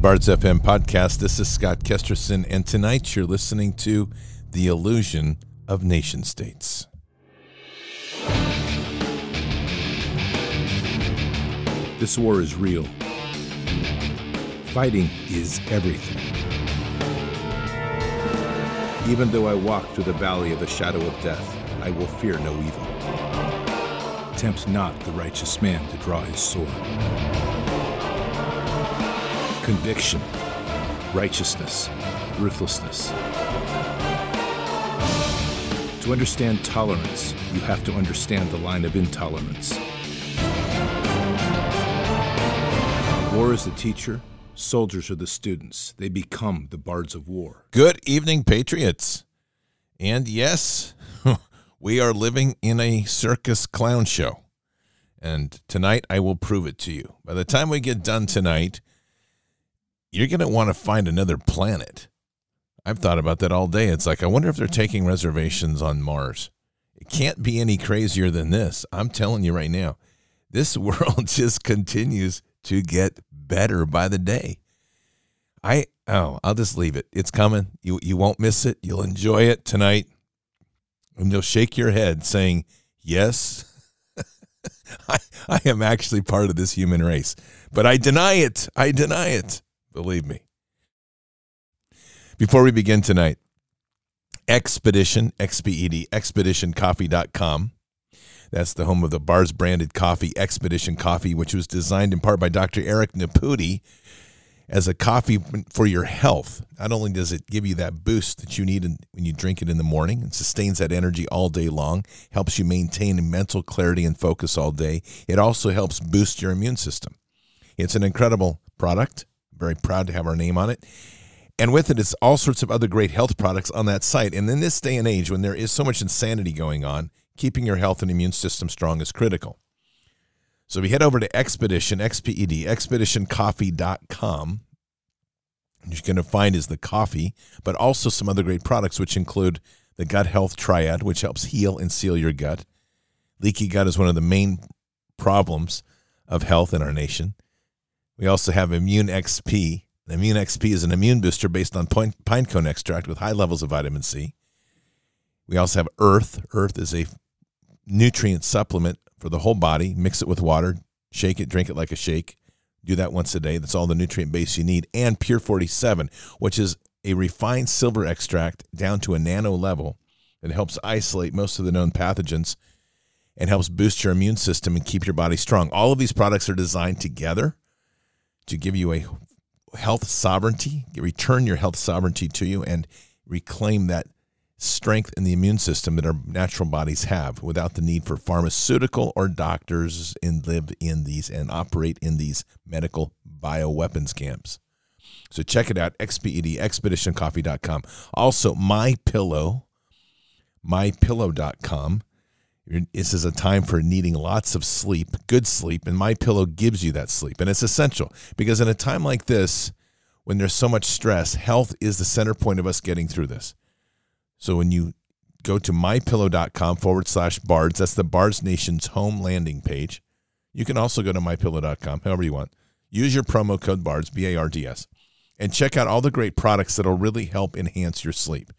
The Bards FM podcast. This is Scott Kesterson, and tonight you're listening to The Illusion of Nation States. This war is real. Fighting is everything. Even though I walk through the valley of the shadow of death, I will fear no evil. Tempt not the righteous man to draw his sword conviction, righteousness, ruthlessness. To understand tolerance, you have to understand the line of intolerance. War is the teacher, soldiers are the students. They become the bards of war. Good evening, Patriots. And yes, we are living in a circus clown show. And tonight I will prove it to you. By the time we get done tonight, you're going to want to find another planet. I've thought about that all day. It's like, I wonder if they're taking reservations on Mars. It can't be any crazier than this. I'm telling you right now, this world just continues to get better by the day. I, oh, I'll just leave it. It's coming. You, you won't miss it. You'll enjoy it tonight. And you'll shake your head saying, yes, I, I am actually part of this human race. But I deny it. I deny it. Believe me. Before we begin tonight, Expedition, XPED, expeditioncoffee.com. That's the home of the Bards branded coffee, Expedition Coffee, which was designed in part by Dr. Eric Naputi as a coffee for your health. Not only does it give you that boost that you need when you drink it in the morning and sustains that energy all day long, helps you maintain mental clarity and focus all day, it also helps boost your immune system. It's an incredible product very proud to have our name on it. And with it's all sorts of other great health products on that site. And in this day and age, when there is so much insanity going on, keeping your health and immune system strong is critical. So you head over to Expedition, XPED, expeditioncoffee.com, you're going to find is the coffee, but also some other great products, which include the gut health triad, which helps heal and seal your gut. Leaky gut is one of the main problems of health in our nation. We also have Immune XP. Immune XP is an immune booster based on pine cone extract with high levels of vitamin C. We also have Earth. Earth is a nutrient supplement for the whole body. Mix it with water, shake it, drink it like a shake. Do that once a day. That's all the nutrient base you need. And Pure 47, which is a refined silver extract down to a nano level that helps isolate most of the known pathogens and helps boost your immune system and keep your body strong. All of these products are designed together to give you a health sovereignty, return your health sovereignty to you, and reclaim that strength in the immune system that our natural bodies have without the need for pharmaceutical or doctors and live in these and operate in these medical bioweapons camps. So check it out, XPED, expeditioncoffee.com. Also, my pillow, mypillow.com this is a time for needing lots of sleep, good sleep, and My Pillow gives you that sleep, and it's essential because in a time like this, when there's so much stress, health is the center point of us getting through this. So when you go to mypillow.com forward slash bards, that's the Bards Nation's home landing page. You can also go to mypillow.com, however you want. Use your promo code BARDS, B A R D S, and check out all the great products that'll really help enhance your sleep.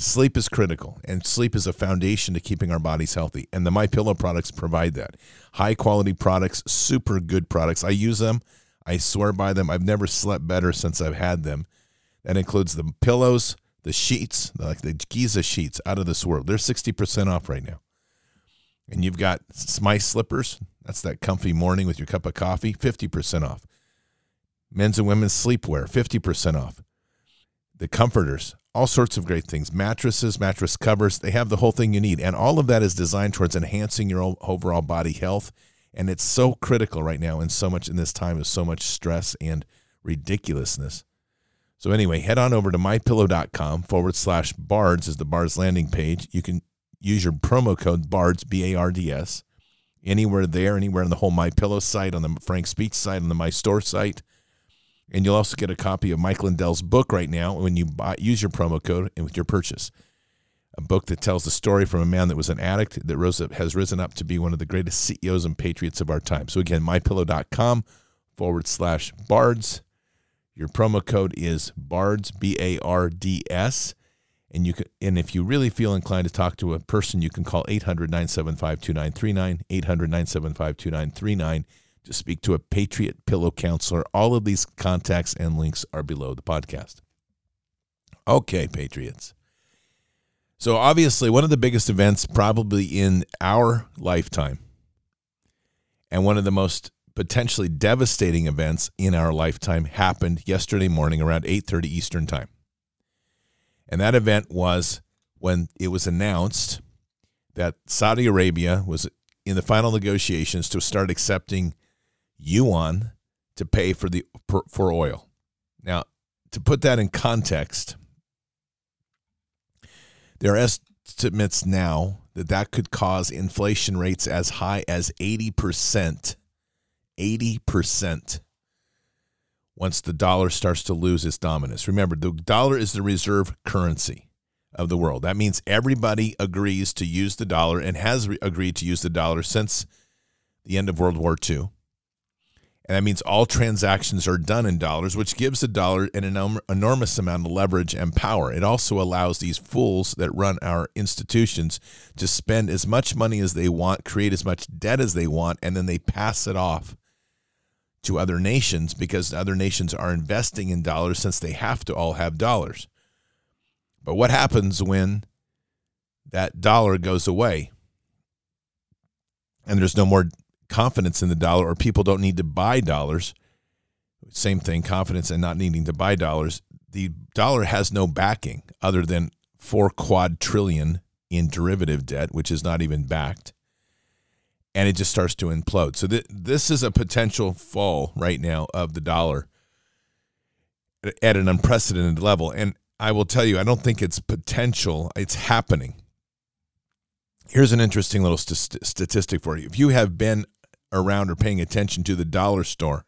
Sleep is critical, and sleep is a foundation to keeping our bodies healthy. And the My Pillow products provide that. High quality products, super good products. I use them. I swear by them. I've never slept better since I've had them. That includes the pillows, the sheets, like the Giza sheets, out of this world. They're sixty percent off right now. And you've got my slippers. That's that comfy morning with your cup of coffee. Fifty percent off. Men's and women's sleepwear. Fifty percent off. The comforters all sorts of great things mattresses, mattress covers. They have the whole thing you need. And all of that is designed towards enhancing your overall body health. And it's so critical right now and so much in this time of so much stress and ridiculousness. So, anyway, head on over to mypillow.com forward slash bards is the bards landing page. You can use your promo code bards, B A R D S, anywhere there, anywhere on the whole My Pillow site, on the Frank Speech site, on the My Store site and you'll also get a copy of Mike Lindell's book right now when you buy, use your promo code and with your purchase. A book that tells the story from a man that was an addict that rose up, has risen up to be one of the greatest CEOs and patriots of our time. So again, mypillow.com forward slash bards. Your promo code is BARDS, B A R D S. And you can, and if you really feel inclined to talk to a person, you can call 800 975 2939, 800 975 2939 to speak to a Patriot Pillow counselor. All of these contacts and links are below the podcast. Okay, Patriots. So, obviously, one of the biggest events probably in our lifetime, and one of the most potentially devastating events in our lifetime happened yesterday morning around 8:30 Eastern Time. And that event was when it was announced that Saudi Arabia was in the final negotiations to start accepting yuan to pay for the for oil. Now, to put that in context, there are estimates now that that could cause inflation rates as high as 80%. 80% once the dollar starts to lose its dominance. Remember, the dollar is the reserve currency of the world. That means everybody agrees to use the dollar and has re- agreed to use the dollar since the end of World War II. And that means all transactions are done in dollars, which gives the dollar an enorm- enormous amount of leverage and power. It also allows these fools that run our institutions to spend as much money as they want, create as much debt as they want, and then they pass it off to other nations because other nations are investing in dollars since they have to all have dollars. But what happens when that dollar goes away and there's no more confidence in the dollar or people don't need to buy dollars. Same thing, confidence and not needing to buy dollars. The dollar has no backing other than four quad trillion in derivative debt, which is not even backed. And it just starts to implode. So th- this is a potential fall right now of the dollar at an unprecedented level. And I will tell you, I don't think it's potential, it's happening. Here's an interesting little st- statistic for you. If you have been around or paying attention to the dollar store.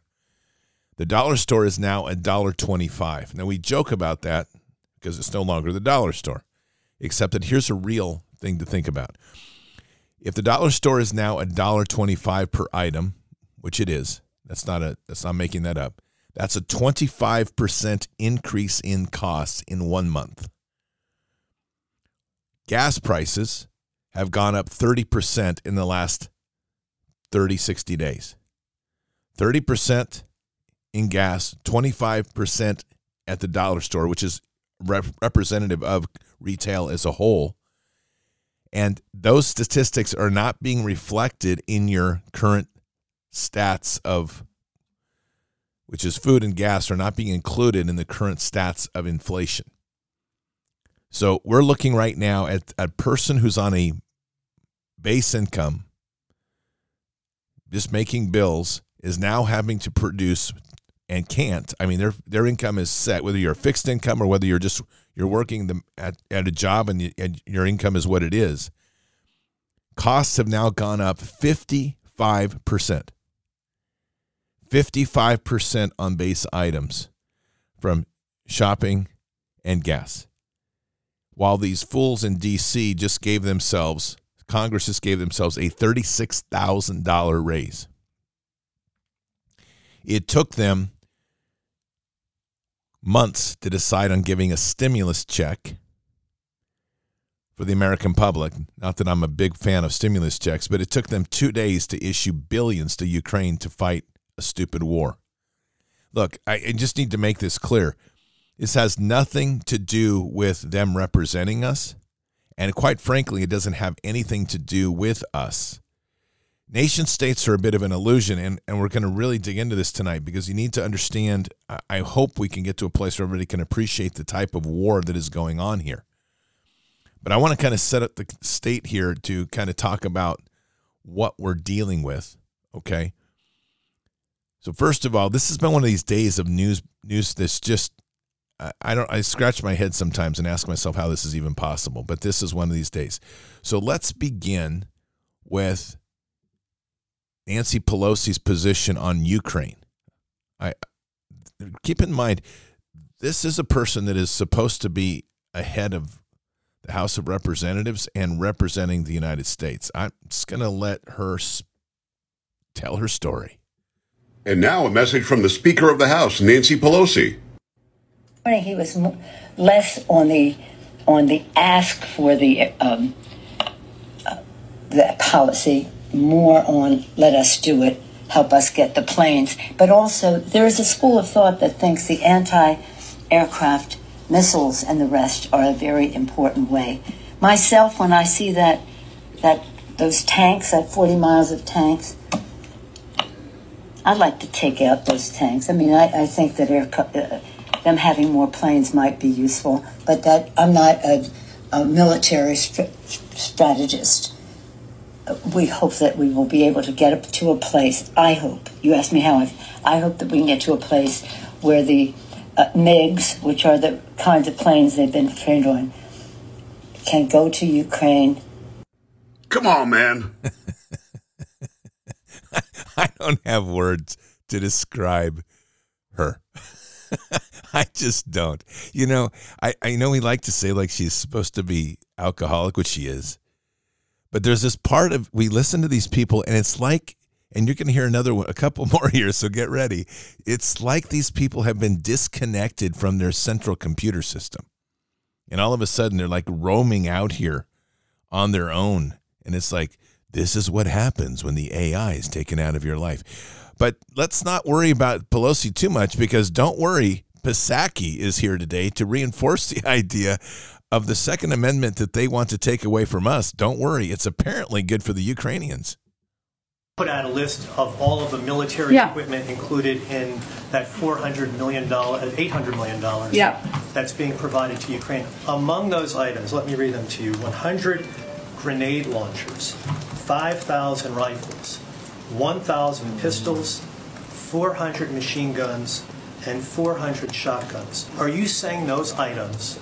The dollar store is now a dollar twenty-five. Now we joke about that because it's no longer the dollar store. Except that here's a real thing to think about. If the dollar store is now a dollar twenty-five per item, which it is, that's not a that's not making that up. That's a 25% increase in costs in one month. Gas prices have gone up 30% in the last 30, 60 days. 30% in gas, 25% at the dollar store, which is rep- representative of retail as a whole. And those statistics are not being reflected in your current stats of, which is food and gas, are not being included in the current stats of inflation. So we're looking right now at a person who's on a base income just making bills is now having to produce and can't. I mean, their their income is set whether you're a fixed income or whether you're just you're working the, at at a job and, you, and your income is what it is. Costs have now gone up 55%. 55% on base items from shopping and gas. While these fools in DC just gave themselves Congress just gave themselves a $36,000 raise. It took them months to decide on giving a stimulus check for the American public. Not that I'm a big fan of stimulus checks, but it took them two days to issue billions to Ukraine to fight a stupid war. Look, I just need to make this clear. This has nothing to do with them representing us. And quite frankly, it doesn't have anything to do with us. Nation states are a bit of an illusion, and, and we're going to really dig into this tonight because you need to understand. I hope we can get to a place where everybody can appreciate the type of war that is going on here. But I want to kind of set up the state here to kind of talk about what we're dealing with. Okay. So first of all, this has been one of these days of news news that's just I don't I scratch my head sometimes and ask myself how this is even possible, but this is one of these days. So let's begin with Nancy Pelosi's position on Ukraine. I keep in mind this is a person that is supposed to be ahead of the House of Representatives and representing the United States. I'm just going to let her tell her story. And now a message from the Speaker of the House, Nancy Pelosi. He was less on the on the ask for the um, uh, the policy, more on let us do it, help us get the planes. But also, there is a school of thought that thinks the anti-aircraft missiles and the rest are a very important way. Myself, when I see that that those tanks, that 40 miles of tanks, I'd like to take out those tanks. I mean, I, I think that air, uh, them having more planes might be useful, but that I'm not a, a military st- strategist. We hope that we will be able to get up to a place. I hope. You asked me how. I, I hope that we can get to a place where the uh, MiGs, which are the kinds of planes they've been trained on, can go to Ukraine. Come on, man. I don't have words to describe her. I just don't. You know, I, I know we like to say like she's supposed to be alcoholic, which she is. But there's this part of we listen to these people and it's like and you're going to hear another one, a couple more here, so get ready. It's like these people have been disconnected from their central computer system. And all of a sudden they're like roaming out here on their own. And it's like, this is what happens when the AI is taken out of your life. But let's not worry about Pelosi too much because don't worry, Psaki is here today to reinforce the idea of the Second Amendment that they want to take away from us. Don't worry, it's apparently good for the Ukrainians. Put out a list of all of the military yeah. equipment included in that $400 million, uh, $800 million yeah. that's being provided to Ukraine. Among those items, let me read them to you 100 grenade launchers, 5,000 rifles, 1,000 pistols, 400 machine guns, and 400 shotguns. Are you saying those items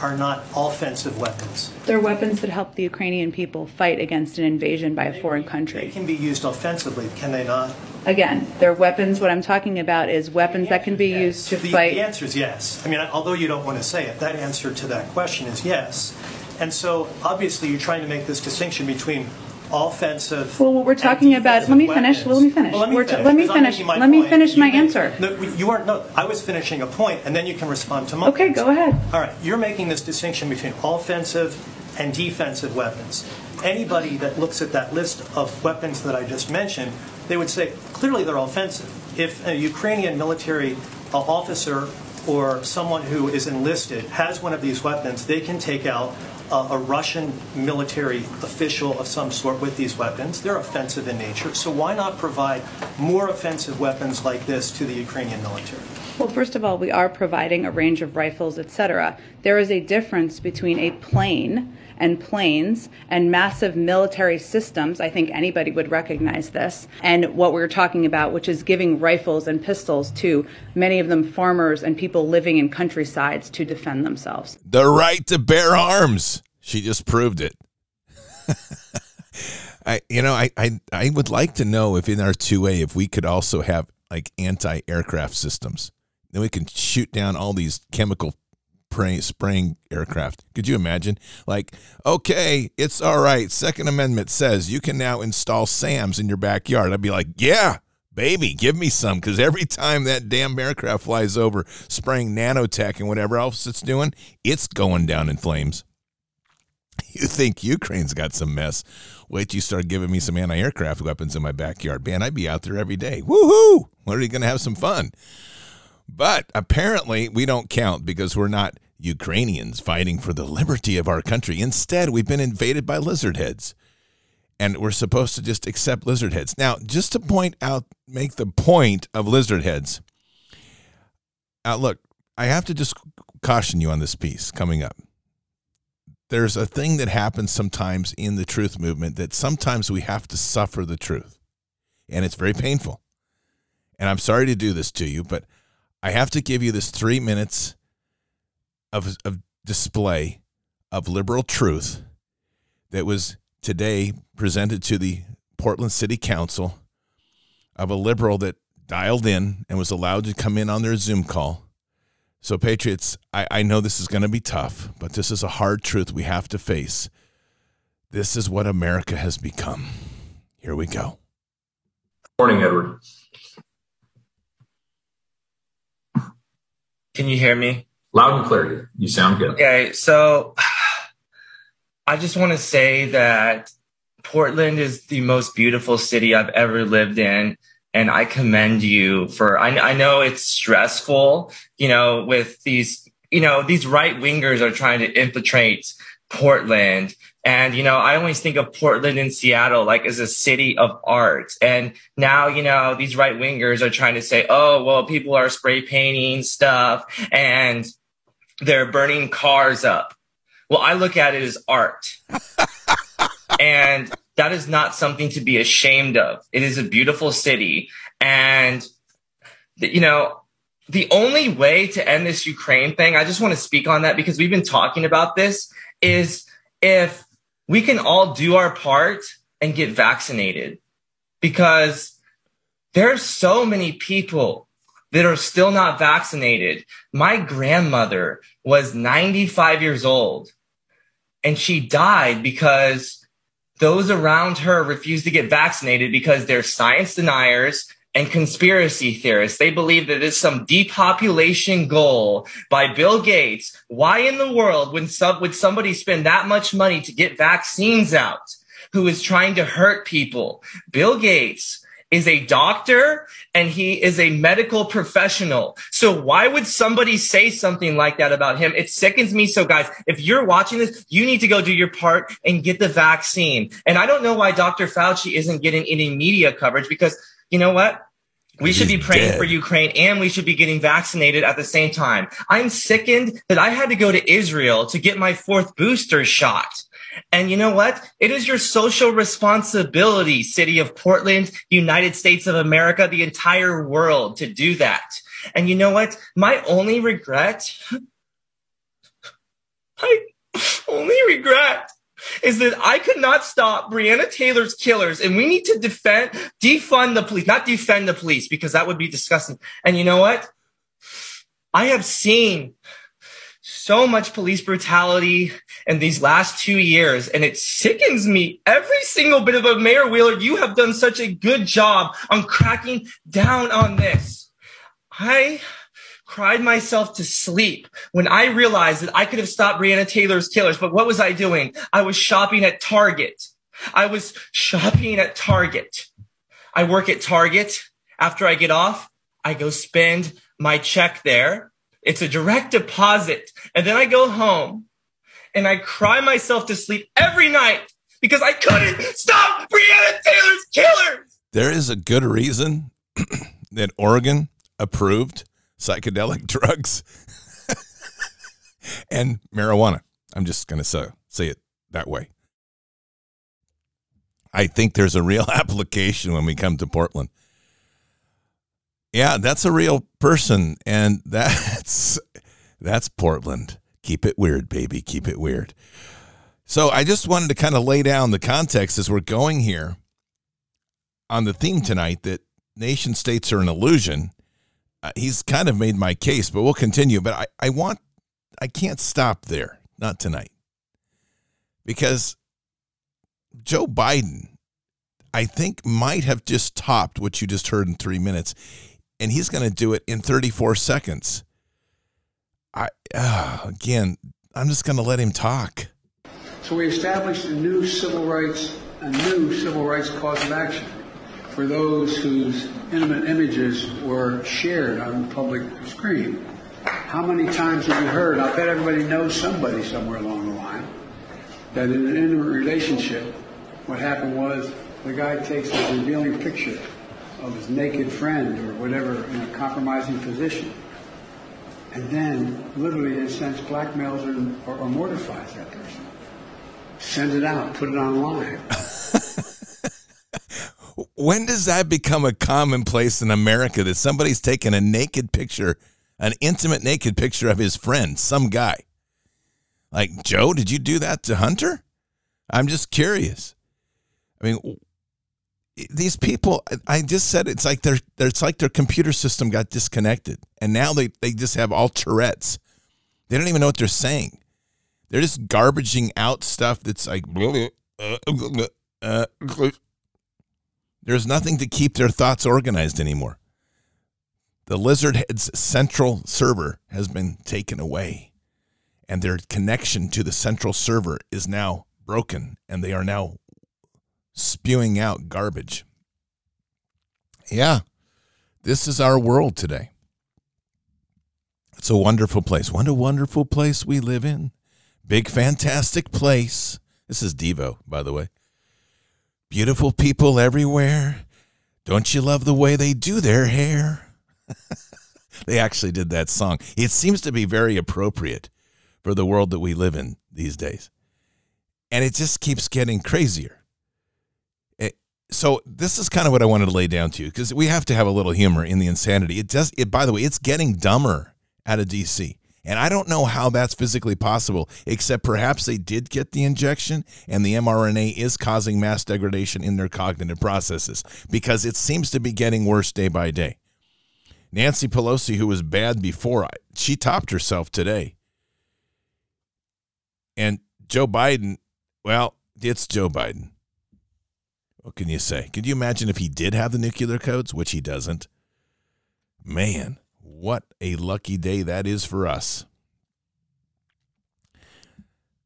are not offensive weapons? They're weapons that help the Ukrainian people fight against an invasion by a foreign country. They can be used offensively, can they not? Again, they're weapons. What I'm talking about is weapons that can be used to the, fight. The answer is yes. I mean, although you don't want to say it, that answer to that question is yes. And so obviously you're trying to make this distinction between offensive. Well, what we're talking about. Let me finish. Let me finish. Well, let me finish. let me finish. Let me finish my answer. No, you aren't. No, I was finishing a point, and then you can respond to my. Okay, go ahead. All right, you're making this distinction between offensive and defensive weapons. Anybody that looks at that list of weapons that I just mentioned, they would say clearly they're offensive. If a Ukrainian military uh, officer or someone who is enlisted has one of these weapons, they can take out a Russian military official of some sort with these weapons. They're offensive in nature. So why not provide more offensive weapons like this to the Ukrainian military? Well, first of all, we are providing a range of rifles, etc. There is a difference between a plane and planes and massive military systems. I think anybody would recognize this. And what we're talking about, which is giving rifles and pistols to many of them farmers and people living in countrysides to defend themselves. The right to bear arms. She just proved it. I you know, I, I I would like to know if in our 2A if we could also have like anti-aircraft systems. Then we can shoot down all these chemical spraying aircraft. Could you imagine? Like, okay, it's all right. Second Amendment says you can now install SAMs in your backyard. I'd be like, yeah, baby, give me some. Because every time that damn aircraft flies over spraying nanotech and whatever else it's doing, it's going down in flames. You think Ukraine's got some mess. Wait till you start giving me some anti aircraft weapons in my backyard. Man, I'd be out there every day. Woohoo! What are you going to have some fun? But apparently, we don't count because we're not Ukrainians fighting for the liberty of our country. Instead, we've been invaded by lizard heads. And we're supposed to just accept lizard heads. Now, just to point out, make the point of lizard heads. Now, look, I have to just caution you on this piece coming up. There's a thing that happens sometimes in the truth movement that sometimes we have to suffer the truth. And it's very painful. And I'm sorry to do this to you, but I have to give you this three minutes of, of display of liberal truth that was today presented to the Portland City Council of a liberal that dialed in and was allowed to come in on their Zoom call. So, Patriots, I, I know this is going to be tough, but this is a hard truth we have to face. This is what America has become. Here we go. Morning, Edward. Can you hear me? Loud and clear. You sound good. Okay, so I just want to say that Portland is the most beautiful city I've ever lived in. And I commend you for, I, I know it's stressful, you know, with these, you know, these right wingers are trying to infiltrate Portland. And, you know, I always think of Portland and Seattle like as a city of art. And now, you know, these right wingers are trying to say, oh, well, people are spray painting stuff and they're burning cars up. Well, I look at it as art. and that is not something to be ashamed of. It is a beautiful city. And, you know, the only way to end this Ukraine thing, I just want to speak on that because we've been talking about this, is if we can all do our part and get vaccinated. Because there are so many people that are still not vaccinated. My grandmother was 95 years old and she died because those around her refused to get vaccinated because they're science deniers and conspiracy theorists. They believe that it's some depopulation goal by Bill Gates. Why in the world would, sub, would somebody spend that much money to get vaccines out who is trying to hurt people? Bill Gates is a doctor and he is a medical professional. So why would somebody say something like that about him? It sickens me. So guys, if you're watching this, you need to go do your part and get the vaccine. And I don't know why Dr. Fauci isn't getting any media coverage because you know what? We should be praying dead. for Ukraine and we should be getting vaccinated at the same time. I'm sickened that I had to go to Israel to get my fourth booster shot. And you know what? It is your social responsibility, city of Portland, United States of America, the entire world to do that. And you know what? My only regret, my only regret is that I could not stop Breonna Taylor's killers and we need to defend, defund the police, not defend the police because that would be disgusting. And you know what? I have seen so much police brutality in these last two years, and it sickens me every single bit of it. Mayor Wheeler, you have done such a good job on cracking down on this. I cried myself to sleep when I realized that I could have stopped Breonna Taylor's killers. But what was I doing? I was shopping at Target. I was shopping at Target. I work at Target. After I get off, I go spend my check there. It's a direct deposit. And then I go home and I cry myself to sleep every night because I couldn't stop Breonna Taylor's killers. There is a good reason that Oregon approved psychedelic drugs and marijuana. I'm just going to say, say it that way. I think there's a real application when we come to Portland. Yeah, that's a real person, and that's that's Portland. Keep it weird, baby. Keep it weird. So I just wanted to kind of lay down the context as we're going here on the theme tonight that nation states are an illusion. Uh, he's kind of made my case, but we'll continue. But I, I want, I can't stop there, not tonight. Because Joe Biden, I think, might have just topped what you just heard in three minutes, and he's going to do it in 34 seconds. I uh, again, I'm just going to let him talk. So we established a new civil rights, a new civil rights cause of action for those whose intimate images were shared on the public screen. How many times have you heard? I bet everybody knows somebody somewhere along the line that in an intimate relationship, what happened was the guy takes a revealing picture of his naked friend or whatever in a compromising position and then literally in a sense blackmails or, or, or mortifies that person. Send it out, put it online. when does that become a commonplace in America that somebody's taken a naked picture, an intimate naked picture of his friend, some guy? Like, Joe, did you do that to Hunter? I'm just curious. I mean, these people i just said it's like their it's like their computer system got disconnected and now they, they just have all tourette's. They don't even know what they're saying. They're just garbaging out stuff that's like uh, there's nothing to keep their thoughts organized anymore. The lizard head's central server has been taken away, and their connection to the central server is now broken, and they are now spewing out garbage. Yeah, this is our world today. It's a wonderful place. What a wonderful place we live in. Big, fantastic place. This is Devo, by the way. Beautiful people everywhere. Don't you love the way they do their hair? they actually did that song. It seems to be very appropriate for the world that we live in these days. And it just keeps getting crazier. So this is kind of what I wanted to lay down to you because we have to have a little humor in the insanity. It does it by the way, it's getting dumber out of DC. And I don't know how that's physically possible, except perhaps they did get the injection and the mRNA is causing mass degradation in their cognitive processes because it seems to be getting worse day by day. Nancy Pelosi, who was bad before, she topped herself today. And Joe Biden, well, it's Joe Biden. What can you say? Could you imagine if he did have the nuclear codes, which he doesn't? Man, what a lucky day that is for us.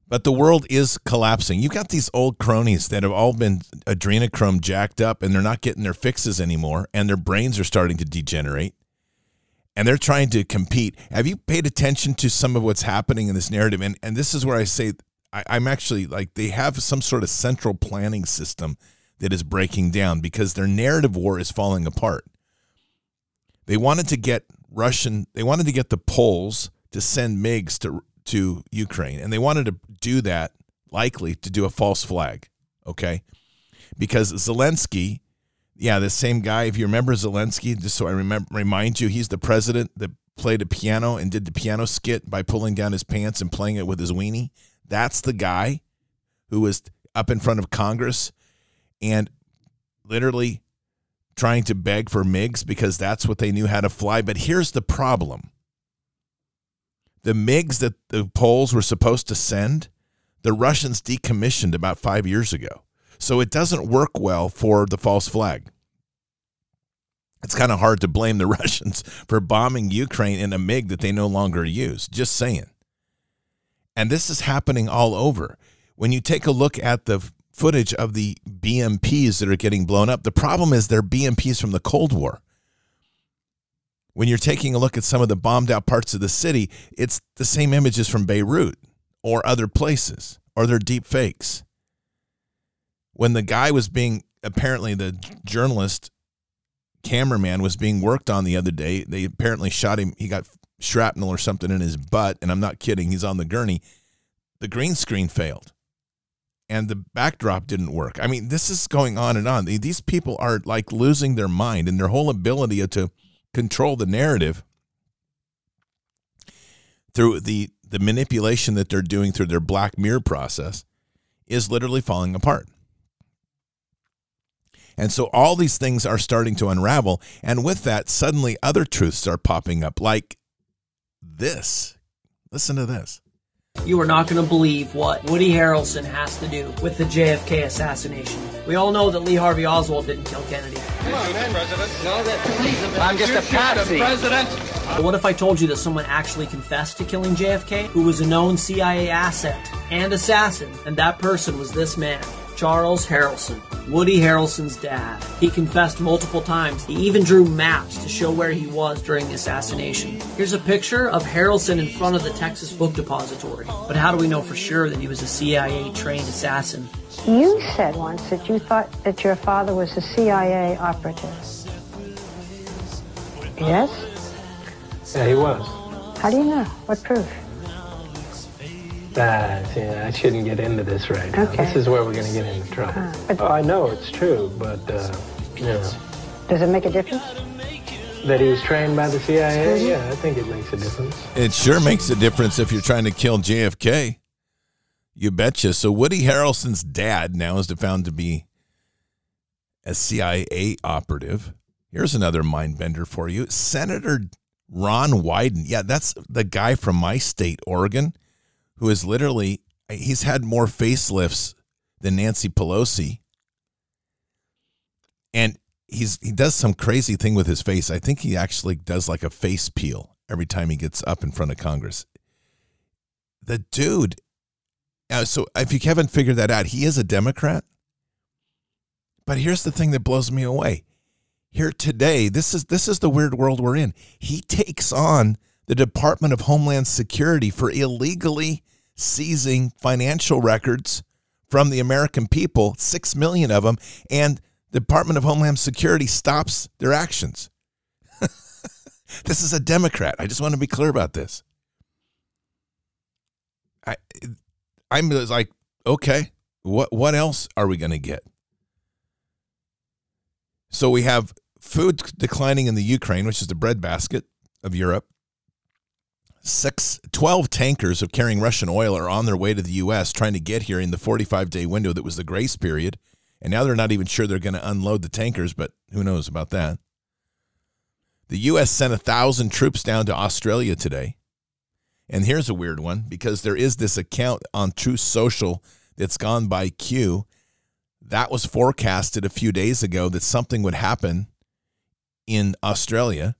But the world is collapsing. You got these old cronies that have all been adrenochrome jacked up and they're not getting their fixes anymore and their brains are starting to degenerate and they're trying to compete. Have you paid attention to some of what's happening in this narrative? And and this is where I say I, I'm actually like they have some sort of central planning system that is breaking down because their narrative war is falling apart. They wanted to get Russian, they wanted to get the Poles to send MiGs to to Ukraine, and they wanted to do that likely to do a false flag, okay? Because Zelensky, yeah, the same guy. If you remember Zelensky, just so I remember, remind you, he's the president that played a piano and did the piano skit by pulling down his pants and playing it with his weenie. That's the guy who was up in front of Congress and literally trying to beg for MiGs because that's what they knew how to fly. But here's the problem the MiGs that the Poles were supposed to send, the Russians decommissioned about five years ago. So it doesn't work well for the false flag. It's kind of hard to blame the Russians for bombing Ukraine in a MiG that they no longer use. Just saying. And this is happening all over. When you take a look at the footage of the BMPs that are getting blown up. The problem is they're BMPs from the Cold War. When you're taking a look at some of the bombed out parts of the city, it's the same images from Beirut or other places, or they're deep fakes. When the guy was being, apparently, the journalist cameraman was being worked on the other day, they apparently shot him. He got shrapnel or something in his butt, and I'm not kidding. He's on the gurney. The green screen failed and the backdrop didn't work. I mean, this is going on and on. These people are like losing their mind and their whole ability to control the narrative through the the manipulation that they're doing through their black mirror process is literally falling apart. And so all these things are starting to unravel and with that suddenly other truths are popping up like this. Listen to this. You are not going to believe what Woody Harrelson has to do with the JFK assassination. We all know that Lee Harvey Oswald didn't kill Kennedy. Come on, man. President. No, that, I'm just a patsy. President. But what if I told you that someone actually confessed to killing JFK, who was a known CIA asset and assassin, and that person was this man, Charles Harrelson, Woody Harrelson's dad. He confessed multiple times. He even drew maps to show where he was during the assassination. Here's a picture of Harrelson in front of the Texas Book Depository. But how do we know for sure that he was a CIA trained assassin? You said once that you thought that your father was a CIA operative. Yes? Yeah, he was. How do you know? What proof? That, yeah, I shouldn't get into this right now. Okay. This is where we're going to get into trouble. But- oh, I know it's true, but, uh, you know, Does it make a difference? that he was trained by the CIA, Mhm. yeah, I think it makes a difference. It sure makes a difference if you're trying to kill JFK. You betcha. So Woody Harrelson's dad now is found to be a CIA operative. Here's another mind bender for you. Senator Ron Wyden. Yeah, that's the guy from my state, Oregon, who is literally he's had more facelifts than Nancy Pelosi. And he's he does some crazy thing with his face. I think he actually does like a face peel every time he gets up in front of Congress. The dude. Uh, so if you haven't figured that out, he is a Democrat. But here's the thing that blows me away. Here today, this is this is the weird world we're in. He takes on the Department of Homeland Security for illegally seizing financial records from the American people, 6 million of them, and the Department of Homeland Security stops their actions. this is a Democrat. I just want to be clear about this. I I'm like, okay, what what else are we going to get? So we have food declining in the Ukraine, which is the breadbasket of Europe. Six, 12 tankers of carrying Russian oil are on their way to the U.S. trying to get here in the 45 day window that was the grace period. And now they're not even sure they're going to unload the tankers, but who knows about that. The U.S. sent a thousand troops down to Australia today. And here's a weird one because there is this account on Truth Social that's gone by Q. That was forecasted a few days ago that something would happen in Australia.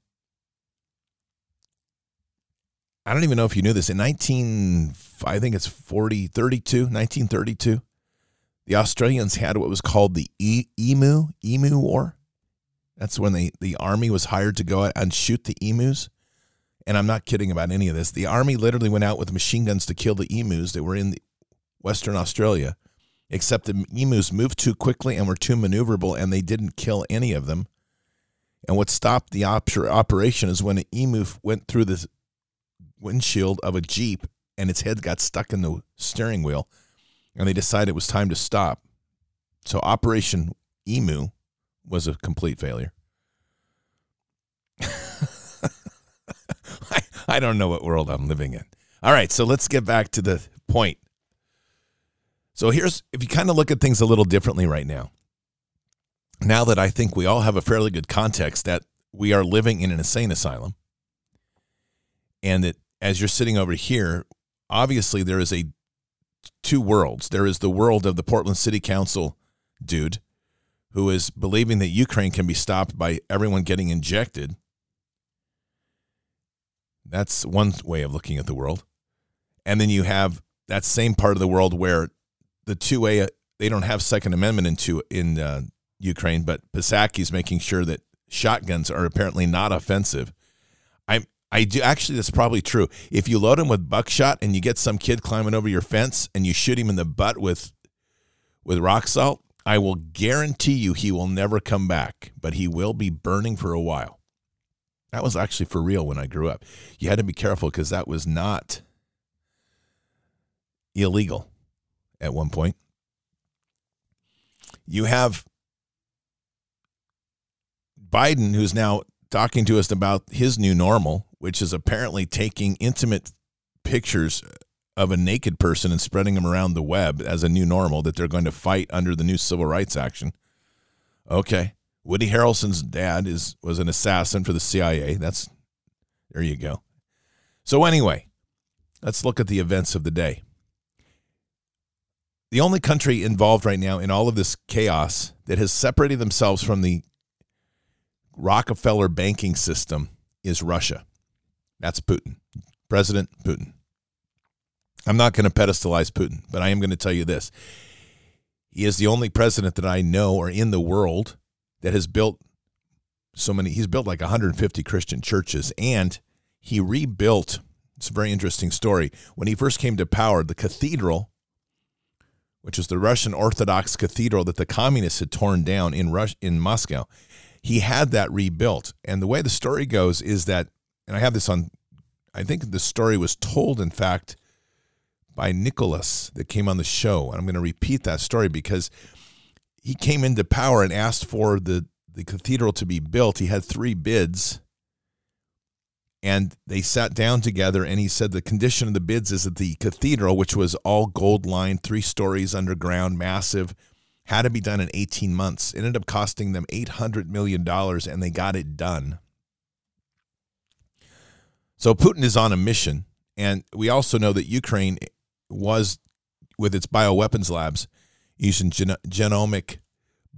I don't even know if you knew this. In 19, I think it's 40, 32, 1932, the Australians had what was called the e- Emu, Emu War. That's when they, the army was hired to go out and shoot the emus. And I'm not kidding about any of this. The army literally went out with machine guns to kill the emus that were in Western Australia, except the emus moved too quickly and were too maneuverable, and they didn't kill any of them. And what stopped the op- operation is when an emu went through the windshield of a Jeep and its head got stuck in the steering wheel, and they decided it was time to stop. So Operation Emu was a complete failure. I, I don't know what world I'm living in. All right, so let's get back to the point. So here's if you kind of look at things a little differently right now. Now that I think we all have a fairly good context that we are living in an insane asylum and that as you're sitting over here, obviously there is a two worlds. There is the world of the Portland City Council dude who is believing that Ukraine can be stopped by everyone getting injected. That's one way of looking at the world. And then you have that same part of the world where the two way they don't have Second Amendment into in uh, Ukraine, but Psaki's making sure that shotguns are apparently not offensive. I'm I do actually that's probably true. If you load him with buckshot and you get some kid climbing over your fence and you shoot him in the butt with with rock salt, I will guarantee you he will never come back, but he will be burning for a while. That was actually for real when I grew up. You had to be careful because that was not illegal at one point. You have Biden, who's now talking to us about his new normal, which is apparently taking intimate pictures of a naked person and spreading them around the web as a new normal that they're going to fight under the new civil rights action. Okay. Woody Harrelson's dad is was an assassin for the CIA. That's there you go. So anyway, let's look at the events of the day. The only country involved right now in all of this chaos that has separated themselves from the Rockefeller banking system is Russia. That's Putin, President Putin. I'm not going to pedestalize Putin, but I am going to tell you this. He is the only president that I know or in the world that has built so many. He's built like 150 Christian churches and he rebuilt. It's a very interesting story. When he first came to power, the cathedral, which was the Russian Orthodox cathedral that the communists had torn down in Rush, in Moscow, he had that rebuilt. And the way the story goes is that, and I have this on, I think the story was told, in fact, by Nicholas that came on the show. And I'm going to repeat that story because he came into power and asked for the, the cathedral to be built. He had three bids. And they sat down together, and he said the condition of the bids is that the cathedral, which was all gold lined, three stories underground, massive, had to be done in 18 months. It ended up costing them $800 million, and they got it done. So Putin is on a mission. And we also know that Ukraine was, with its bioweapons labs, using gen- genomic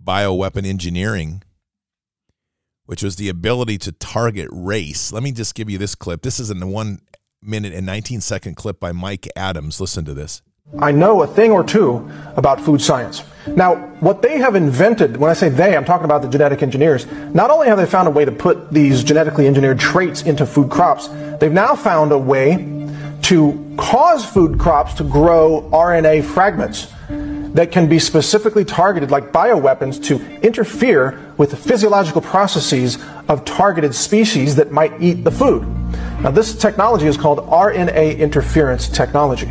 bioweapon engineering which was the ability to target race. Let me just give you this clip. This is in the one minute and 19 second clip by Mike Adams. Listen to this. I know a thing or two about food science. Now, what they have invented, when I say they, I'm talking about the genetic engineers, not only have they found a way to put these genetically engineered traits into food crops, they've now found a way to cause food crops to grow RNA fragments that can be specifically targeted like bioweapons to interfere with the physiological processes of targeted species that might eat the food. Now, this technology is called RNA interference technology.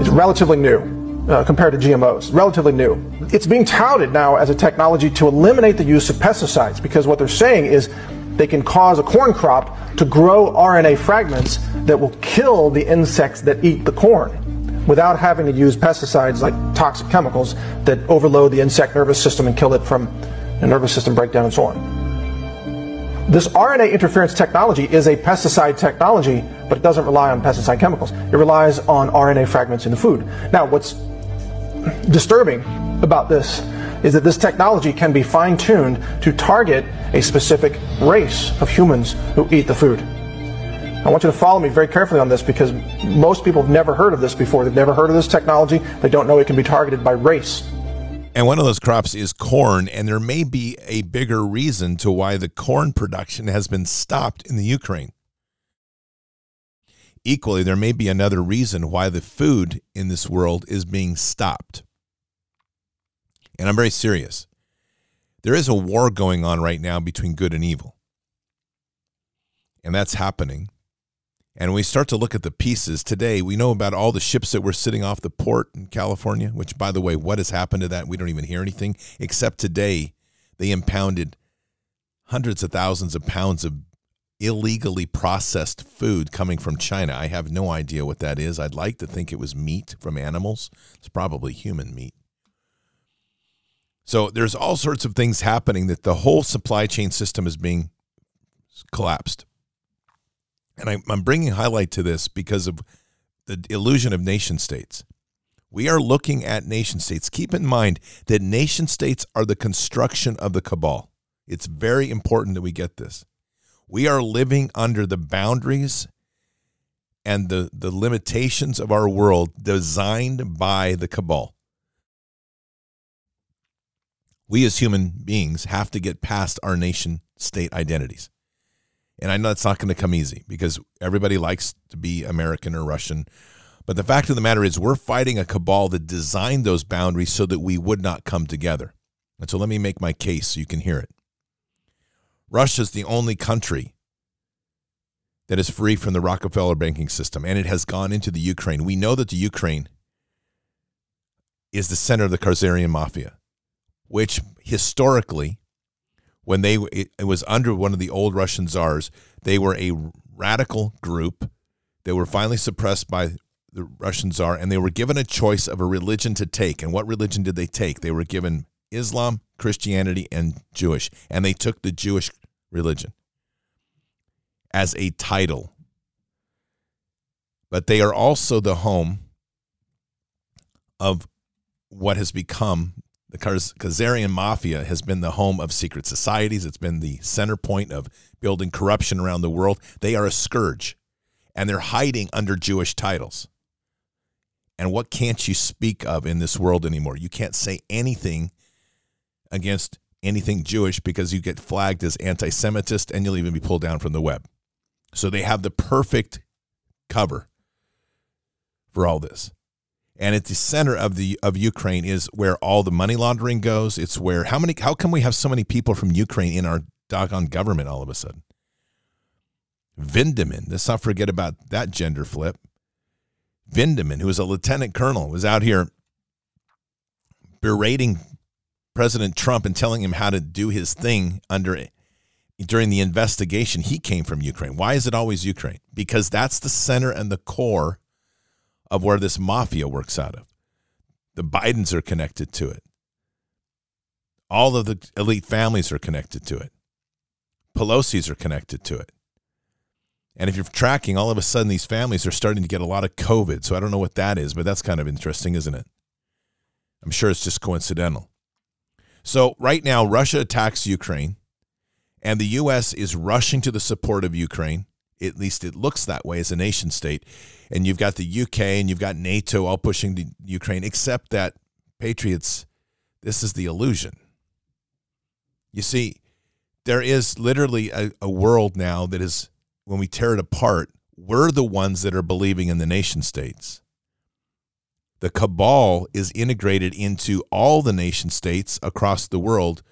It's relatively new uh, compared to GMOs, relatively new. It's being touted now as a technology to eliminate the use of pesticides because what they're saying is they can cause a corn crop to grow RNA fragments that will kill the insects that eat the corn without having to use pesticides like toxic chemicals that overload the insect nervous system and kill it from a nervous system breakdown and so on. This RNA interference technology is a pesticide technology, but it doesn't rely on pesticide chemicals. It relies on RNA fragments in the food. Now, what's disturbing about this is that this technology can be fine tuned to target a specific race of humans who eat the food. I want you to follow me very carefully on this because most people have never heard of this before. They've never heard of this technology. They don't know it can be targeted by race. And one of those crops is corn, and there may be a bigger reason to why the corn production has been stopped in the Ukraine. Equally, there may be another reason why the food in this world is being stopped. And I'm very serious. There is a war going on right now between good and evil. And that's happening and we start to look at the pieces today, we know about all the ships that were sitting off the port in California, which, by the way, what has happened to that? We don't even hear anything, except today they impounded hundreds of thousands of pounds of illegally processed food coming from China. I have no idea what that is. I'd like to think it was meat from animals. It's probably human meat. So there's all sorts of things happening that the whole supply chain system is being collapsed. And I, I'm bringing highlight to this because of the illusion of nation states. We are looking at nation states. Keep in mind that nation states are the construction of the cabal. It's very important that we get this. We are living under the boundaries and the, the limitations of our world designed by the cabal. We as human beings have to get past our nation state identities. And I know it's not going to come easy because everybody likes to be American or Russian. But the fact of the matter is, we're fighting a cabal that designed those boundaries so that we would not come together. And so let me make my case so you can hear it. Russia is the only country that is free from the Rockefeller banking system, and it has gone into the Ukraine. We know that the Ukraine is the center of the Khazarian mafia, which historically when they it, was under one of the old Russian czars. They were a radical group. They were finally suppressed by the Russian czar, and they were given a choice of a religion to take. And what religion did they take? They were given Islam, Christianity, and Jewish, and they took the Jewish religion as a title. But they are also the home of what has become the Khazarian mafia has been the home of secret societies. It's been the center point of building corruption around the world. They are a scourge, and they're hiding under Jewish titles. And what can't you speak of in this world anymore? You can't say anything against anything Jewish because you get flagged as anti Semitist and you'll even be pulled down from the web. So they have the perfect cover for all this and at the center of the of Ukraine is where all the money laundering goes. It's where how many how come we have so many people from Ukraine in our doggone government all of a sudden? Vindman, let's not forget about that gender flip. Vindman, who was a lieutenant colonel, was out here berating President Trump and telling him how to do his thing under during the investigation. He came from Ukraine. Why is it always Ukraine? Because that's the center and the core of where this mafia works out of. The Bidens are connected to it. All of the elite families are connected to it. Pelosi's are connected to it. And if you're tracking, all of a sudden these families are starting to get a lot of COVID. So I don't know what that is, but that's kind of interesting, isn't it? I'm sure it's just coincidental. So right now, Russia attacks Ukraine. And the U.S. is rushing to the support of Ukraine. At least it looks that way as a nation state. And you've got the UK and you've got NATO all pushing to Ukraine, except that, Patriots, this is the illusion. You see, there is literally a, a world now that is, when we tear it apart, we're the ones that are believing in the nation states. The cabal is integrated into all the nation states across the world,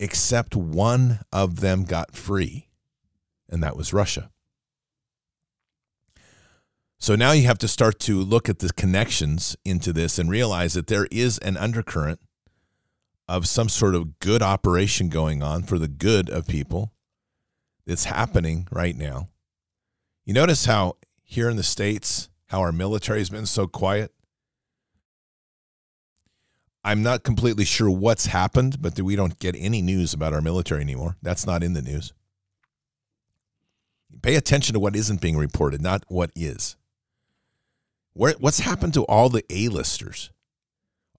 except one of them got free, and that was Russia. So now you have to start to look at the connections into this and realize that there is an undercurrent of some sort of good operation going on for the good of people that's happening right now. You notice how here in the States, how our military has been so quiet? I'm not completely sure what's happened, but we don't get any news about our military anymore. That's not in the news. Pay attention to what isn't being reported, not what is. Where, what's happened to all the A-listers?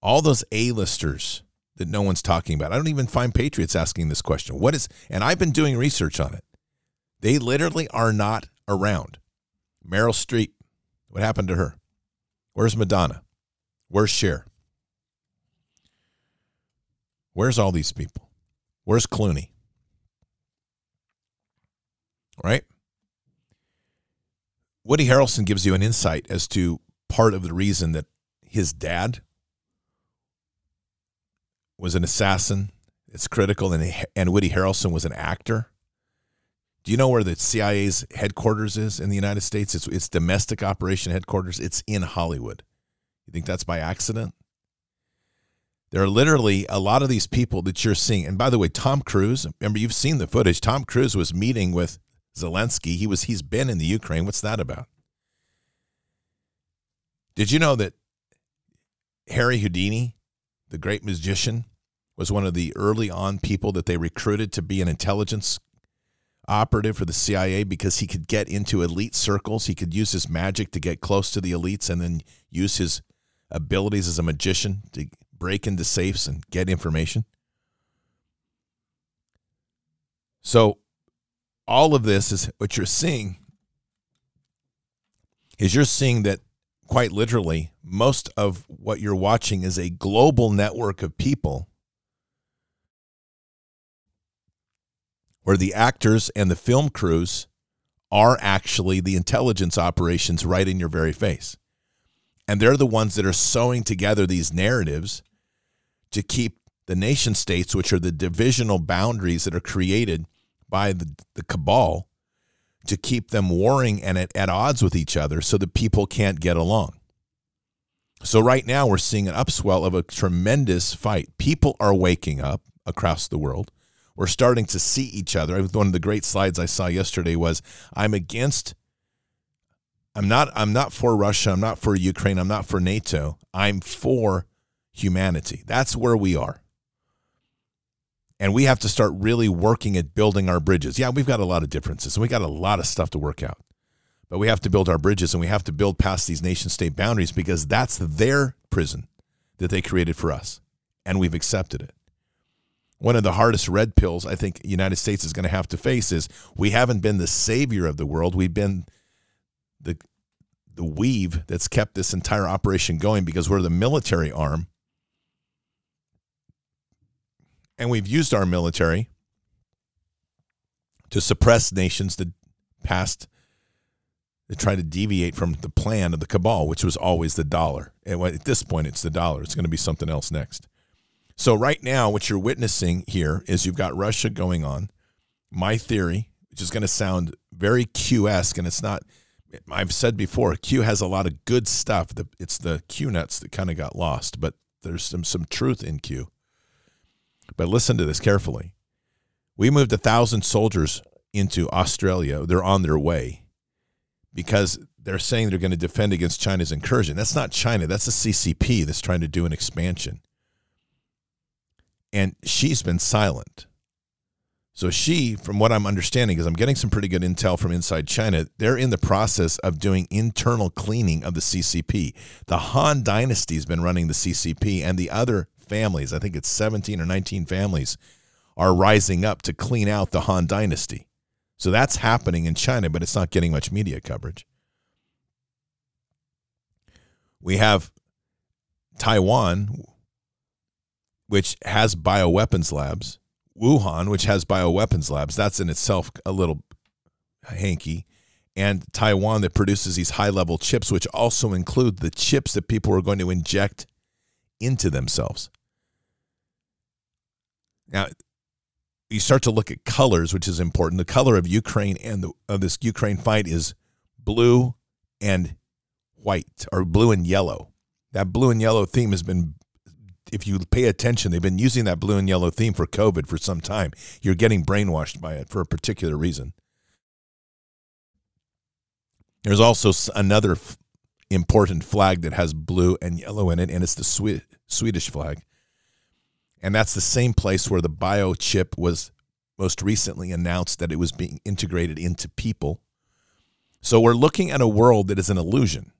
All those A-listers that no one's talking about. I don't even find patriots asking this question. What is and I've been doing research on it. They literally are not around. Meryl Streep, what happened to her? Where's Madonna? Where's Cher? Where's all these people? Where's Clooney? Right? Woody Harrelson gives you an insight as to part of the reason that his dad was an assassin. It's critical, and and Woody Harrelson was an actor. Do you know where the CIA's headquarters is in the United States? It's its domestic operation headquarters. It's in Hollywood. You think that's by accident? There are literally a lot of these people that you're seeing. And by the way, Tom Cruise, remember you've seen the footage. Tom Cruise was meeting with Zelensky. He was he's been in the Ukraine. What's that about? Did you know that Harry Houdini, the great magician, was one of the early on people that they recruited to be an intelligence operative for the CIA because he could get into elite circles. He could use his magic to get close to the elites and then use his abilities as a magician to break into safes and get information. So, all of this is what you're seeing is you're seeing that quite literally most of what you're watching is a global network of people where the actors and the film crews are actually the intelligence operations right in your very face. And they're the ones that are sewing together these narratives to keep the nation states, which are the divisional boundaries that are created by the, the cabal, to keep them warring and at, at odds with each other so that people can't get along. So, right now, we're seeing an upswell of a tremendous fight. People are waking up across the world. We're starting to see each other. One of the great slides I saw yesterday was I'm against I'm not I'm not for Russia, I'm not for Ukraine, I'm not for NATO. I'm for humanity. That's where we are. And we have to start really working at building our bridges. Yeah, we've got a lot of differences and we got a lot of stuff to work out. But we have to build our bridges and we have to build past these nation state boundaries because that's their prison that they created for us. And we've accepted it. One of the hardest red pills I think United States is going to have to face is we haven't been the savior of the world. We've been the the weave that's kept this entire operation going because we're the military arm. And we've used our military to suppress nations that passed to try to deviate from the plan of the cabal, which was always the dollar. And at this point, it's the dollar. It's going to be something else next. So, right now, what you're witnessing here is you've got Russia going on. My theory, which is going to sound very Q esque, and it's not, I've said before, Q has a lot of good stuff. It's the Q nuts that kind of got lost, but there's some, some truth in Q. But listen to this carefully. We moved a thousand soldiers into Australia. They're on their way because they're saying they're going to defend against China's incursion. That's not China, that's the CCP that's trying to do an expansion. And Xi's been silent. So Xi, from what I'm understanding, because I'm getting some pretty good intel from inside China, they're in the process of doing internal cleaning of the CCP. The Han dynasty has been running the CCP, and the other families, I think it's 17 or 19 families, are rising up to clean out the Han dynasty. So that's happening in China, but it's not getting much media coverage. We have Taiwan, which has bioweapons labs, Wuhan, which has bioweapons labs. That's in itself a little hanky. And Taiwan that produces these high level chips, which also include the chips that people are going to inject into themselves. Now, you start to look at colors, which is important. The color of Ukraine and the, of this Ukraine fight is blue and white, or blue and yellow. That blue and yellow theme has been, if you pay attention, they've been using that blue and yellow theme for COVID for some time. You're getting brainwashed by it for a particular reason. There's also another important flag that has blue and yellow in it, and it's the Swe- Swedish flag. And that's the same place where the biochip was most recently announced that it was being integrated into people. So we're looking at a world that is an illusion.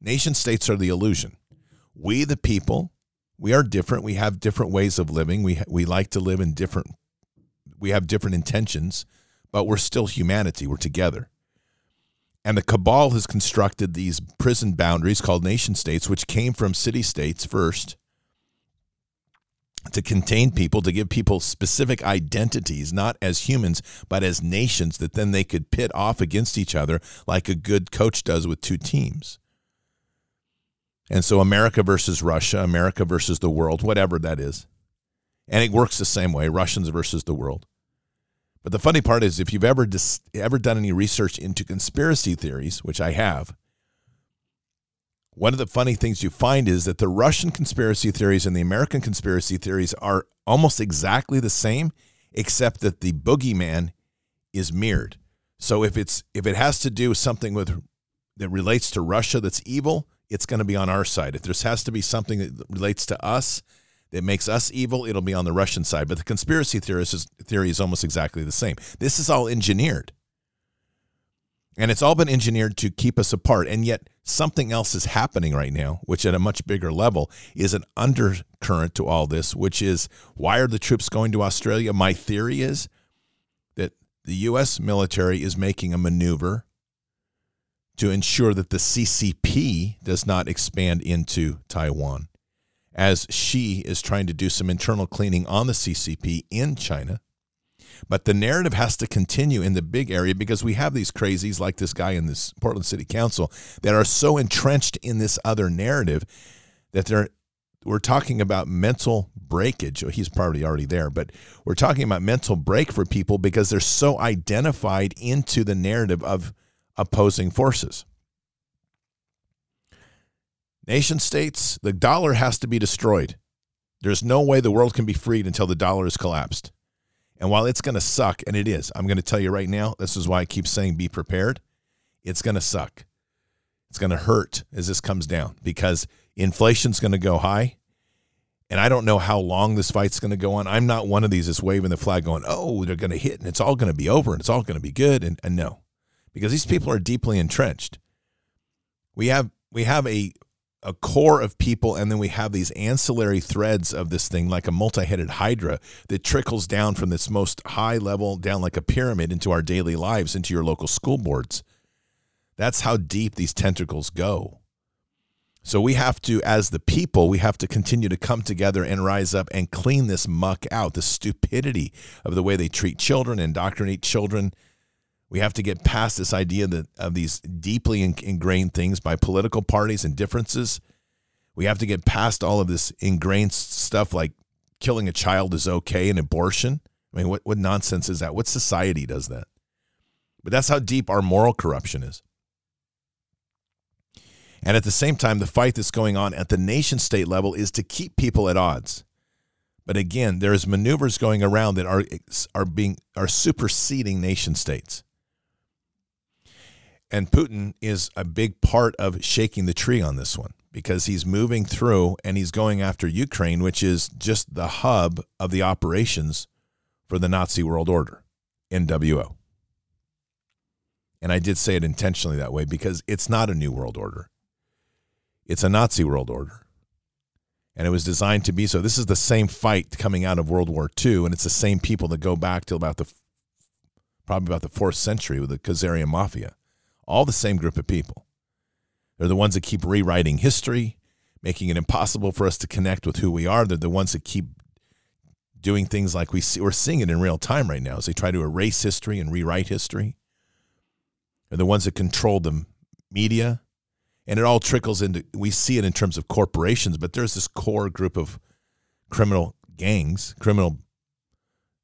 Nation states are the illusion. We, the people, we are different. We have different ways of living. We, we like to live in different, we have different intentions, but we're still humanity. We're together. And the cabal has constructed these prison boundaries called nation states, which came from city states first to contain people, to give people specific identities, not as humans, but as nations that then they could pit off against each other like a good coach does with two teams. And so America versus Russia, America versus the world, whatever that is. And it works the same way Russians versus the world. But the funny part is, if you've ever dis- ever done any research into conspiracy theories, which I have, one of the funny things you find is that the Russian conspiracy theories and the American conspiracy theories are almost exactly the same, except that the boogeyman is mirrored. So if it's if it has to do with something with that relates to Russia that's evil, it's going to be on our side. If there has to be something that relates to us that makes us evil, it'll be on the Russian side. But the conspiracy theorist is, theory is almost exactly the same. This is all engineered. And it's all been engineered to keep us apart. And yet something else is happening right now, which at a much bigger level is an undercurrent to all this, which is why are the troops going to Australia? My theory is that the U.S. military is making a maneuver to ensure that the CCP does not expand into Taiwan as Xi is trying to do some internal cleaning on the CCP in China. But the narrative has to continue in the big area because we have these crazies like this guy in this Portland City Council that are so entrenched in this other narrative that they're we're talking about mental breakage. He's probably already there, but we're talking about mental break for people because they're so identified into the narrative of opposing forces. Nation states, the dollar has to be destroyed. There's no way the world can be freed until the dollar is collapsed. And while it's going to suck, and it is, I'm going to tell you right now, this is why I keep saying be prepared. It's going to suck. It's going to hurt as this comes down because inflation's going to go high. And I don't know how long this fight's going to go on. I'm not one of these that's waving the flag going, oh, they're going to hit and it's all going to be over and it's all going to be good. And, and no, because these people are deeply entrenched. We have we have a a core of people, and then we have these ancillary threads of this thing, like a multi-headed hydra that trickles down from this most high level down like a pyramid into our daily lives, into your local school boards. That's how deep these tentacles go. So we have to, as the people, we have to continue to come together and rise up and clean this muck out, the stupidity of the way they treat children, indoctrinate children, we have to get past this idea that of these deeply ingrained things by political parties and differences. We have to get past all of this ingrained stuff like killing a child is okay and abortion. I mean, what, what nonsense is that? What society does that? But that's how deep our moral corruption is. And at the same time, the fight that's going on at the nation state level is to keep people at odds. But again, there's maneuvers going around that are are being are superseding nation states. And Putin is a big part of shaking the tree on this one because he's moving through and he's going after Ukraine, which is just the hub of the operations for the Nazi world order, NWO. And I did say it intentionally that way because it's not a new world order, it's a Nazi world order. And it was designed to be so. This is the same fight coming out of World War II, and it's the same people that go back to about the probably about the fourth century with the Khazarian Mafia. All the same group of people. They're the ones that keep rewriting history, making it impossible for us to connect with who we are. They're the ones that keep doing things like we see, we're seeing it in real time right now as they try to erase history and rewrite history. They're the ones that control the media. And it all trickles into, we see it in terms of corporations, but there's this core group of criminal gangs, criminal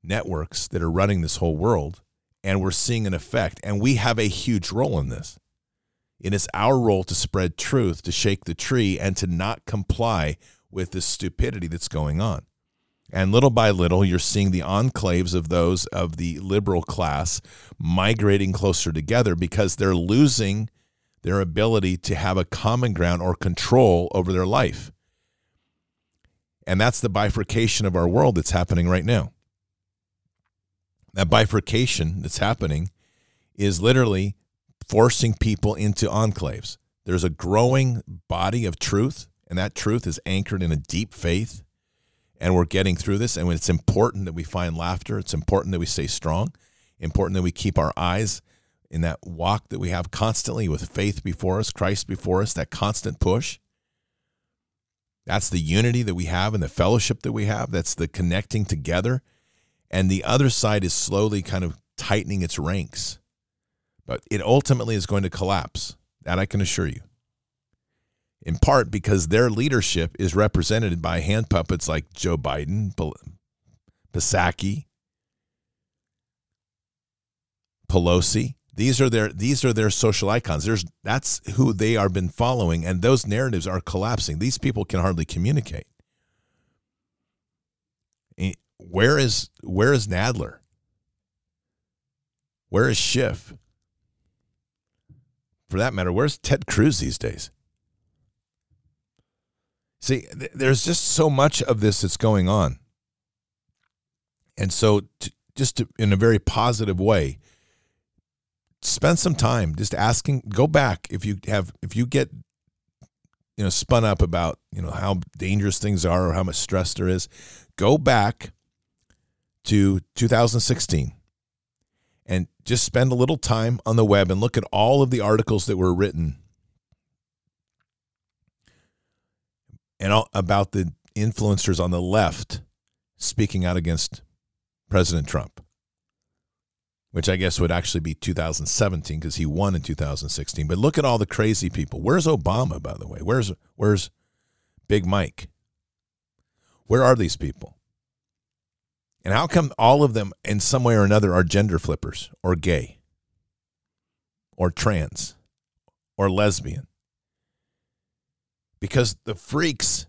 networks that are running this whole world. And we're seeing an effect. And we have a huge role in this. It is our role to spread truth, to shake the tree, and to not comply with this stupidity that's going on. And little by little, you're seeing the enclaves of those of the liberal class migrating closer together because they're losing their ability to have a common ground or control over their life. And that's the bifurcation of our world that's happening right now. That bifurcation that's happening is literally forcing people into enclaves. There's a growing body of truth, and that truth is anchored in a deep faith. And we're getting through this. And it's important that we find laughter. It's important that we stay strong. Important that we keep our eyes in that walk that we have constantly with faith before us, Christ before us, that constant push. That's the unity that we have and the fellowship that we have. That's the connecting together. And the other side is slowly kind of tightening its ranks. But it ultimately is going to collapse. That I can assure you. In part because their leadership is represented by hand puppets like Joe Biden, Psaki, Pelosi. These are their these are their social icons. There's that's who they are been following, and those narratives are collapsing. These people can hardly communicate. Where is where is Nadler? Where is Schiff? For that matter, where's Ted Cruz these days? See, th- there's just so much of this that's going on. And so, to, just to, in a very positive way, spend some time just asking, go back if you have, if you get, you know, spun up about, you know, how dangerous things are or how much stress there is, go back to 2016 and just spend a little time on the web and look at all of the articles that were written and all, about the influencers on the left speaking out against President Trump, which I guess would actually be 2017 because he won in 2016. But look at all the crazy people. Where's Obama, by the way? Where's where's Big Mike? Where are these people? And how come all of them, in some way or another, are gender flippers or gay or trans or lesbian? Because the freaks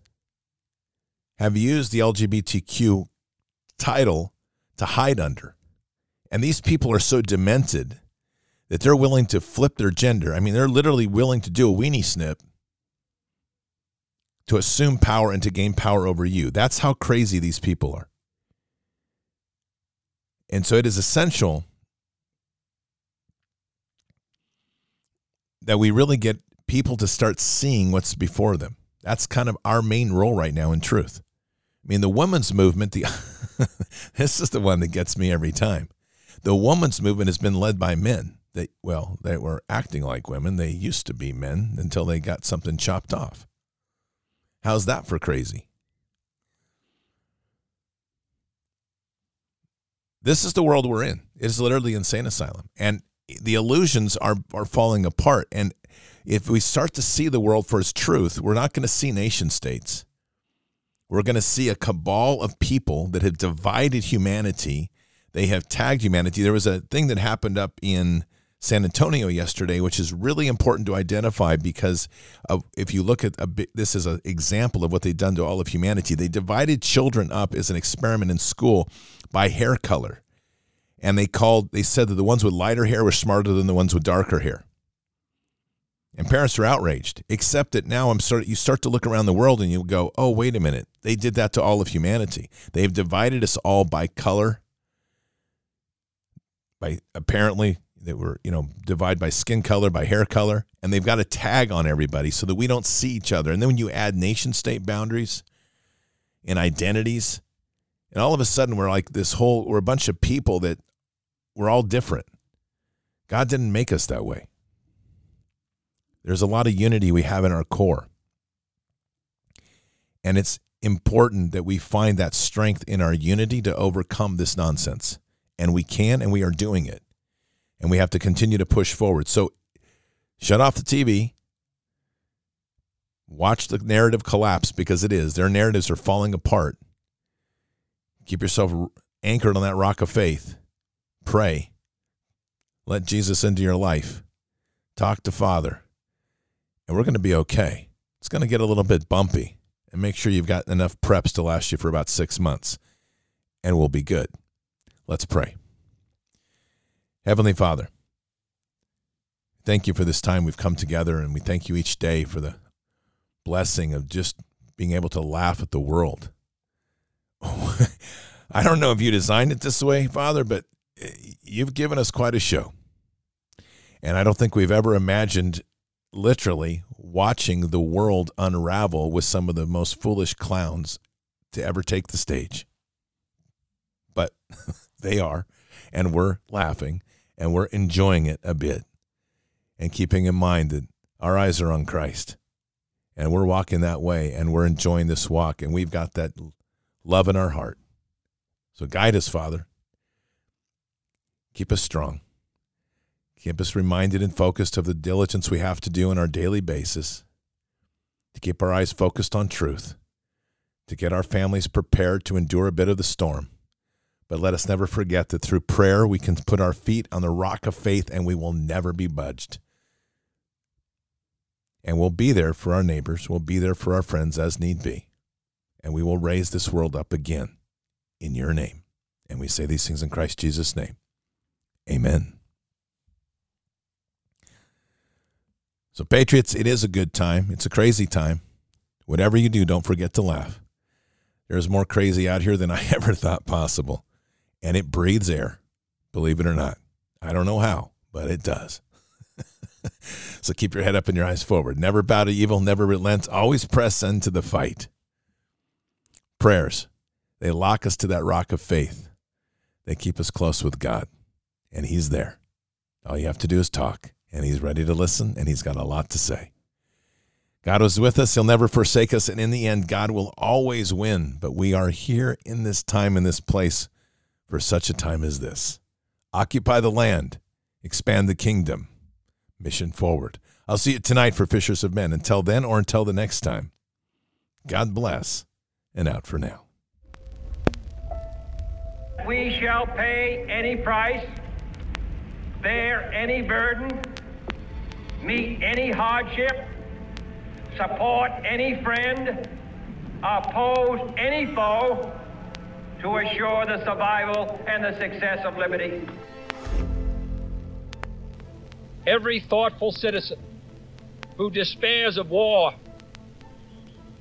have used the LGBTQ title to hide under. And these people are so demented that they're willing to flip their gender. I mean, they're literally willing to do a weenie snip to assume power and to gain power over you. That's how crazy these people are. And so it is essential that we really get people to start seeing what's before them. That's kind of our main role right now in truth. I mean, the women's movement, the this is the one that gets me every time. The women's movement has been led by men. They well, they were acting like women. They used to be men until they got something chopped off. How's that for crazy? This is the world we're in. It is literally insane asylum. And the illusions are are falling apart. And if we start to see the world for its truth, we're not going to see nation states. We're going to see a cabal of people that have divided humanity. They have tagged humanity. There was a thing that happened up in San Antonio yesterday, which is really important to identify because of, if you look at a this is an example of what they've done to all of humanity. They divided children up as an experiment in school by hair color, and they called. They said that the ones with lighter hair were smarter than the ones with darker hair. And parents are outraged, except that now I'm start, you start to look around the world and you go, oh, wait a minute. They did that to all of humanity. They've divided us all by color, by apparently they were, you know, divide by skin color, by hair color, and they've got a tag on everybody so that we don't see each other. And then when you add nation state boundaries, and identities. And all of a sudden, we're like this whole, we're a bunch of people that we're all different. God didn't make us that way. There's a lot of unity we have in our core. And it's important that we find that strength in our unity to overcome this nonsense. And we can, and we are doing it. And we have to continue to push forward. So shut off the TV. Watch the narrative collapse because it is. Their narratives are falling apart. Keep yourself anchored on that rock of faith. Pray. Let Jesus into your life. Talk to Father. And we're going to be okay. It's going to get a little bit bumpy. And make sure you've got enough preps to last you for about six months. And we'll be good. Let's pray. Heavenly Father, thank you for this time we've come together, and we thank you each day for the blessing of just being able to laugh at the world. I don't know if you designed it this way, Father, but eh, you've given us quite a show. And I don't think we've ever imagined literally watching the world unravel with some of the most foolish clowns to ever take the stage. But they are, and we're laughing and we're enjoying it a bit and keeping in mind that our eyes are on Christ and we're walking that way and we're enjoying this walk and we've got that love in our heart. So guide us, Father. Keep us strong. Keep us reminded and focused of the diligence we have to do on our daily basis to keep our eyes focused on truth, to get our families prepared to endure a bit of the storm. But let us never forget that through prayer we can put our feet on the rock of faith and we will never be budged. And we'll be there for our neighbors, we'll be there for our friends as need be. And we will raise this world up again in your name. And we say these things in Christ Jesus' name. Amen. So, Patriots, it is a good time. It's a crazy time. Whatever you do, don't forget to laugh. There's more crazy out here than I ever thought possible. And it breathes air, believe it or not. I don't know how, but it does. so keep your head up and your eyes forward. Never bow to evil, never relent. Always press into the fight. Prayers, they lock us to that rock of faith. They keep us close with God, and He's there. All you have to do is talk, and He's ready to listen, and He's got a lot to say. God was with us. He'll never forsake us. And in the end, God will always win. But we are here in this time, in this place, for such a time as this. Occupy the land, expand the kingdom, mission forward. I'll see you tonight for Fishers of Men. Until then, or until the next time, God bless, and out for now. We shall pay any price, bear any burden, meet any hardship, support any friend, oppose any foe to assure the survival and the success of liberty. Every thoughtful citizen who despairs of war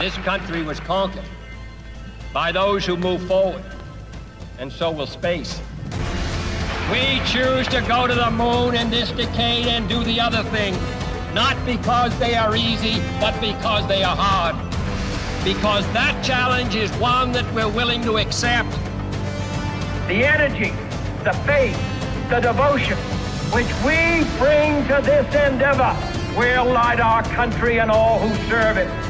This country was conquered by those who move forward. And so will space. We choose to go to the moon in this decade and do the other thing, not because they are easy, but because they are hard. Because that challenge is one that we're willing to accept. The energy, the faith, the devotion which we bring to this endeavor will light our country and all who serve it.